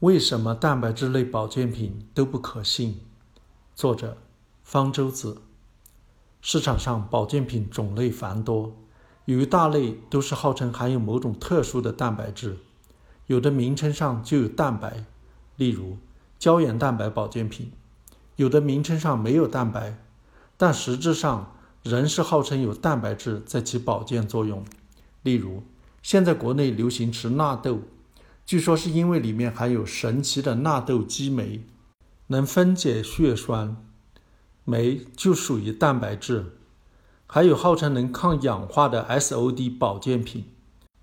为什么蛋白质类保健品都不可信？作者：方舟子。市场上保健品种类繁多，有一大类都是号称含有某种特殊的蛋白质，有的名称上就有蛋白，例如胶原蛋白保健品；有的名称上没有蛋白，但实质上仍是号称有蛋白质在起保健作用，例如现在国内流行吃纳豆。据说是因为里面含有神奇的纳豆激酶，能分解血栓，酶就属于蛋白质。还有号称能抗氧化的 SOD 保健品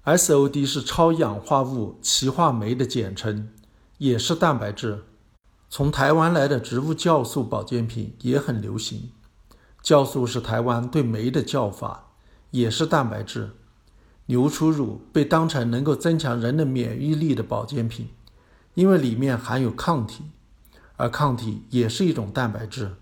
，SOD 是超氧化物歧化酶的简称，也是蛋白质。从台湾来的植物酵素保健品也很流行，酵素是台湾对酶的叫法，也是蛋白质。牛初乳被当成能够增强人的免疫力的保健品，因为里面含有抗体，而抗体也是一种蛋白质。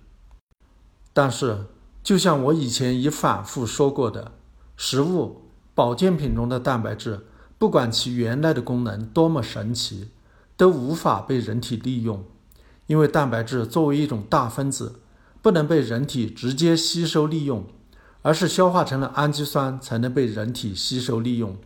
但是，就像我以前已反复说过的，食物保健品中的蛋白质，不管其原来的功能多么神奇，都无法被人体利用，因为蛋白质作为一种大分子，不能被人体直接吸收利用。而是消化成了氨基酸才能被人体吸收利用。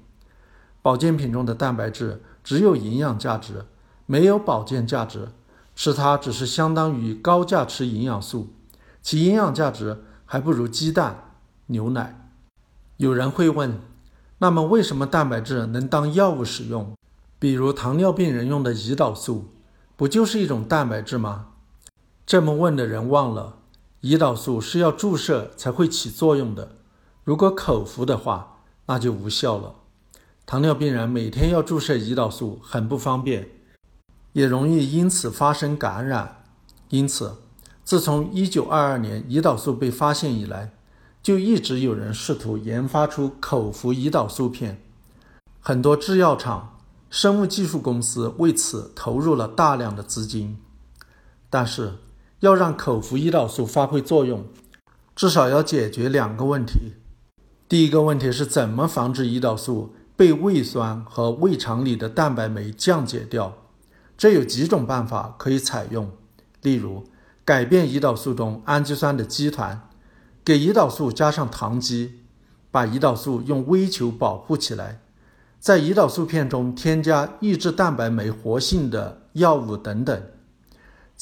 保健品中的蛋白质只有营养价值，没有保健价值，吃它只是相当于高价吃营养素，其营养价值还不如鸡蛋、牛奶。有人会问，那么为什么蛋白质能当药物使用？比如糖尿病人用的胰岛素，不就是一种蛋白质吗？这么问的人忘了。胰岛素是要注射才会起作用的，如果口服的话，那就无效了。糖尿病人每天要注射胰岛素很不方便，也容易因此发生感染。因此，自从1922年胰岛素被发现以来，就一直有人试图研发出口服胰岛素片，很多制药厂、生物技术公司为此投入了大量的资金，但是。要让口服胰岛素发挥作用，至少要解决两个问题。第一个问题是怎么防止胰岛素被胃酸和胃肠里的蛋白酶降解掉？这有几种办法可以采用，例如改变胰岛素中氨基酸的基团，给胰岛素加上糖基，把胰岛素用微球保护起来，在胰岛素片中添加抑制蛋白酶活性的药物等等。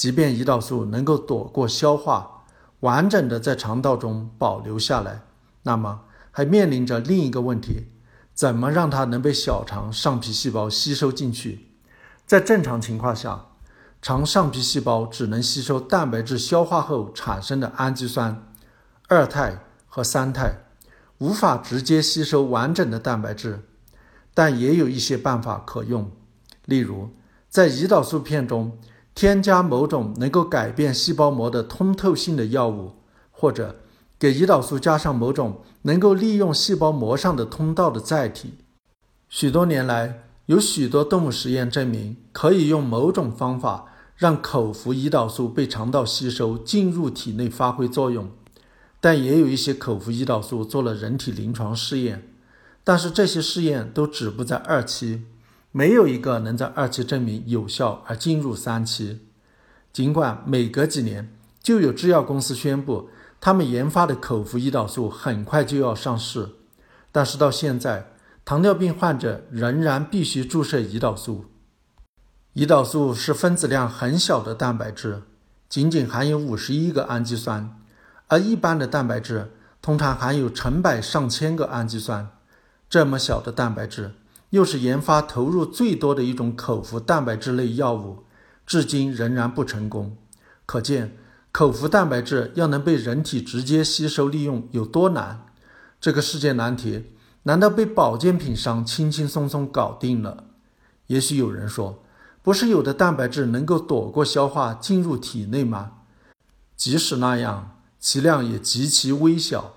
即便胰岛素能够躲过消化，完整的在肠道中保留下来，那么还面临着另一个问题：怎么让它能被小肠上皮细胞吸收进去？在正常情况下，肠上皮细胞只能吸收蛋白质消化后产生的氨基酸、二肽和三肽，无法直接吸收完整的蛋白质。但也有一些办法可用，例如在胰岛素片中。添加某种能够改变细胞膜的通透性的药物，或者给胰岛素加上某种能够利用细胞膜上的通道的载体。许多年来，有许多动物实验证明可以用某种方法让口服胰岛素被肠道吸收进入体内发挥作用。但也有一些口服胰岛素做了人体临床试验，但是这些试验都止步在二期。没有一个能在二期证明有效而进入三期。尽管每隔几年就有制药公司宣布他们研发的口服胰岛素很快就要上市，但是到现在，糖尿病患者仍然必须注射胰岛素。胰岛素是分子量很小的蛋白质，仅仅含有五十一个氨基酸，而一般的蛋白质通常含有成百上千个氨基酸。这么小的蛋白质。又是研发投入最多的一种口服蛋白质类药物，至今仍然不成功。可见，口服蛋白质要能被人体直接吸收利用有多难。这个世界难题，难道被保健品商轻轻松松搞定了？也许有人说，不是有的蛋白质能够躲过消化进入体内吗？即使那样，其量也极其微小，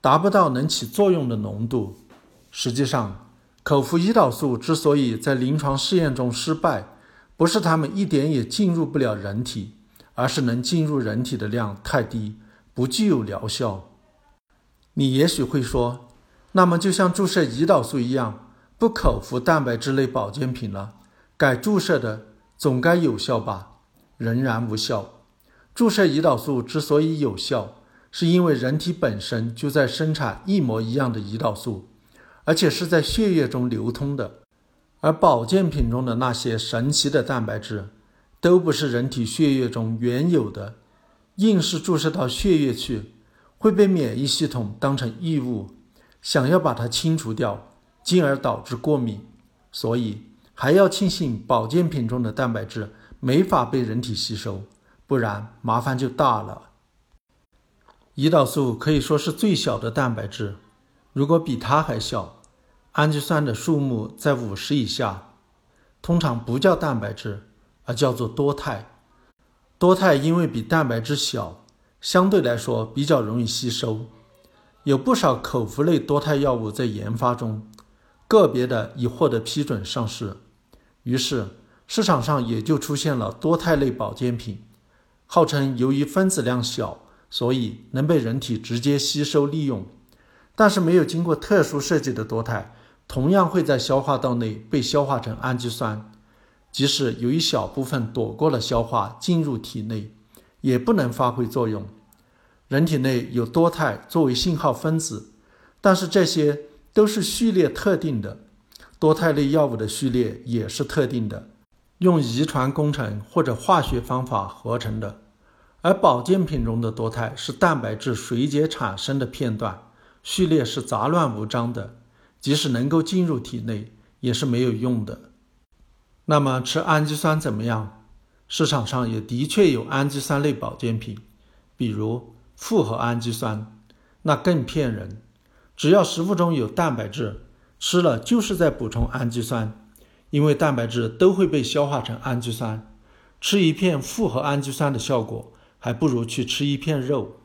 达不到能起作用的浓度。实际上，口服胰岛素之所以在临床试验中失败，不是它们一点也进入不了人体，而是能进入人体的量太低，不具有疗效。你也许会说，那么就像注射胰岛素一样，不口服蛋白质类保健品了，改注射的总该有效吧？仍然无效。注射胰岛素之所以有效，是因为人体本身就在生产一模一样的胰岛素，而且是在血液中流通的。而保健品中的那些神奇的蛋白质，都不是人体血液中原有的，硬是注射到血液去，会被免疫系统当成异物，想要把它清除掉，进而导致过敏。所以还要庆幸保健品中的蛋白质没法被人体吸收。不然麻烦就大了。胰岛素可以说是最小的蛋白质，如果比它还小，氨基酸的数目在五十以下，通常不叫蛋白质，而叫做多肽。多肽因为比蛋白质小，相对来说比较容易吸收。有不少口服类多肽药物在研发中，个别的已获得批准上市，于是市场上也就出现了多肽类保健品。号称由于分子量小，所以能被人体直接吸收利用，但是没有经过特殊设计的多肽，同样会在消化道内被消化成氨基酸，即使有一小部分躲过了消化进入体内，也不能发挥作用。人体内有多肽作为信号分子，但是这些都是序列特定的，多肽类药物的序列也是特定的，用遗传工程或者化学方法合成的。而保健品中的多肽是蛋白质水解产生的片段，序列是杂乱无章的，即使能够进入体内，也是没有用的。那么吃氨基酸怎么样？市场上也的确有氨基酸类保健品，比如复合氨基酸，那更骗人。只要食物中有蛋白质，吃了就是在补充氨基酸，因为蛋白质都会被消化成氨基酸，吃一片复合氨基酸的效果。还不如去吃一片肉。